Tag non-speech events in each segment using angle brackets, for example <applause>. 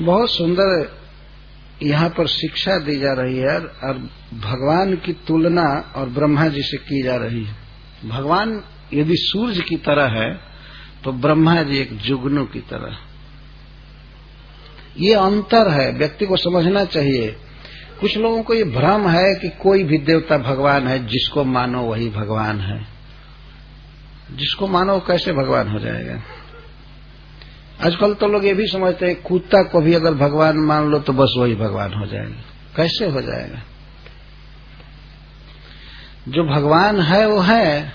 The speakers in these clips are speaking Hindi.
बहुत सुंदर यहाँ पर शिक्षा दी जा रही है और भगवान की तुलना और ब्रह्मा जी से की जा रही है। भगवान यदि सूर्य की तरह है तो ब्रह्मा जी एक जुगनू की तरह। ये अंतर है, व्यक्ति को समझना चाहिए। कुछ लोगों को ये भ्रम है कि कोई भी देवता भगवान है, जिसको मानो वही भगवान है। जिसको मानो कैसे भगवान हो जाएगा? आजकल तो लोग ये भी समझते हैं, कुत्ता को भी अगर भगवान मान लो तो बस वही भगवान हो जाएगा। कैसे हो जाएगा? जो भगवान है, वो है।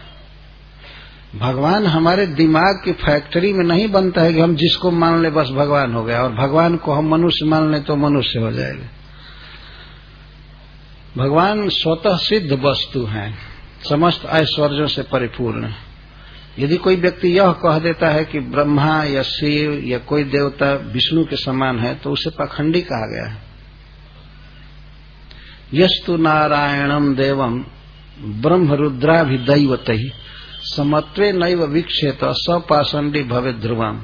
भगवान हमारे दिमाग की फैक्ट्री में नहीं बनता है कि हम जिसको मान ले बस भगवान हो गया, और भगवान को हम मनुष्य मान ले तो मनुष्य हो जाएगा। भगवान स्वतः सिद्ध वस्तु हैं, समस्त ऐश्वर्यों से परिपूर्ण। यदि कोई व्यक्ति यह कह देता है कि ब्रह्मा या शिव या कोई देवता विष्णु के समान है तो उसे पाखंडी कहा गया है। यस्तु नारायणम देवम ब्रह्म रुद्राभिदैवत ही समत्वे नैव विक्षेत सपाषंडी भवे ध्रुवम।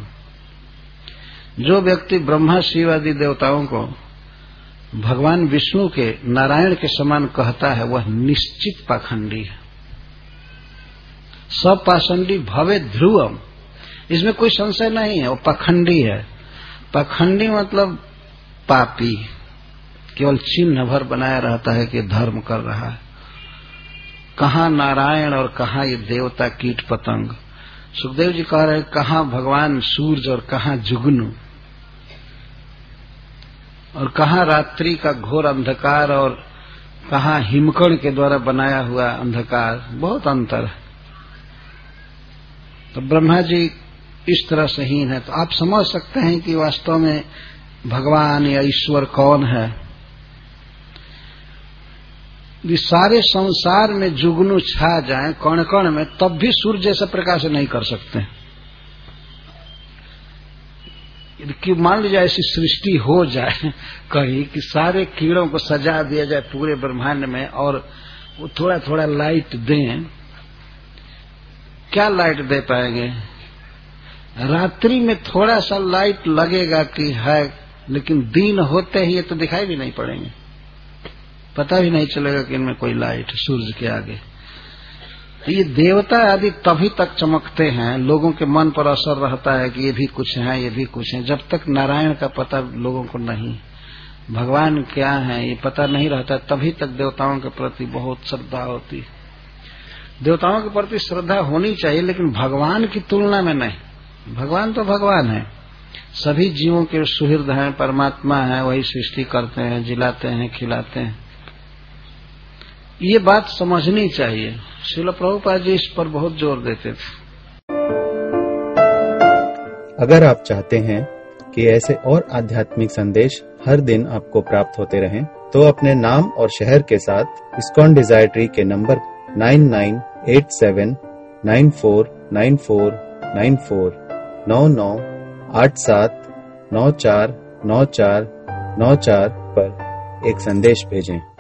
जो व्यक्ति ब्रह्मा, शिव आदि देवताओं को भगवान विष्णु के नारायण के समान कहता है, वह निश्चित पाखंडी है। सब पाखंडी भवे ध्रुवम। इसमें कोई संशय नहीं है, वो पखंडी है। पखंडी मतलब पापी, केवल चिन्ह भर बनाया रहता है कि धर्म कर रहा है। कहा नारायण और कहा ये देवता कीट पतंग? सुखदेव जी कह रहे कहा भगवान सूर्य और कहा जुगनू? और कहा रात्रि का घोर अंधकार और कहा हिमकण के द्वारा बनाया हुआ अंधकार? बहुत अंतर है। तो ब्रह्मा जी इस तरह से हीन है। तो आप समझ सकते हैं कि वास्तव में भगवान या ईश्वर कौन है। ये सारे संसार में जुगनू छा जाए कण कण में, तब भी सूर्य जैसा प्रकाश नहीं कर सकते। कि मान लीजिए ऐसी सृष्टि हो जाए <laughs> कहीं कि सारे कीड़ों को सजा दिया जाए पूरे ब्रह्मांड में और वो थोड़ा थोड़ा लाइट दें क्या लाइट दे पाएँगे? रात्रि में थोड़ा सा लाइट लगेगा कि है, लेकिन दिन होते ही ये तो दिखाई भी नहीं पड़ेंगे। पता भी नहीं चलेगा कि इनमें कोई लाइट सूर्य के आगे। तो ये देवता आदि तभी तक चमकते हैं, लोगों के मन पर असर रहता है कि ये भी कुछ है, ये भी कुछ है। जब तक नारायण का पता लोगों को नहीं, भगवान क्या है, ये पता नहीं रहता, तभी तक देवताओं के प्रति बहुत श्रद्धा होती है। देवताओं के प्रति श्रद्धा होनी चाहिए लेकिन भगवान की तुलना में नहीं। भगवान तो भगवान है। सभी जीवों के सुहृद हैं परमात्मा है वही सृष्टि करते हैं जिलाते हैं खिलाते हैं। ये बात समझनी चाहिए। शिल प्रभुपाद जी इस पर बहुत ज़ोर देते थे। अगर आप चाहते हैं कि ऐसे और आध्यात्मिक संदेश हर दिन आपको प्राप्त होते रहें, तो अपने नाम और शहर के साथ इस्कॉन डिजायट्री के number nine nine eight seven nine four nine four nine four नौ नौ आठ सात नौ चार नौ चार नौ चार पर एक संदेश भेजें।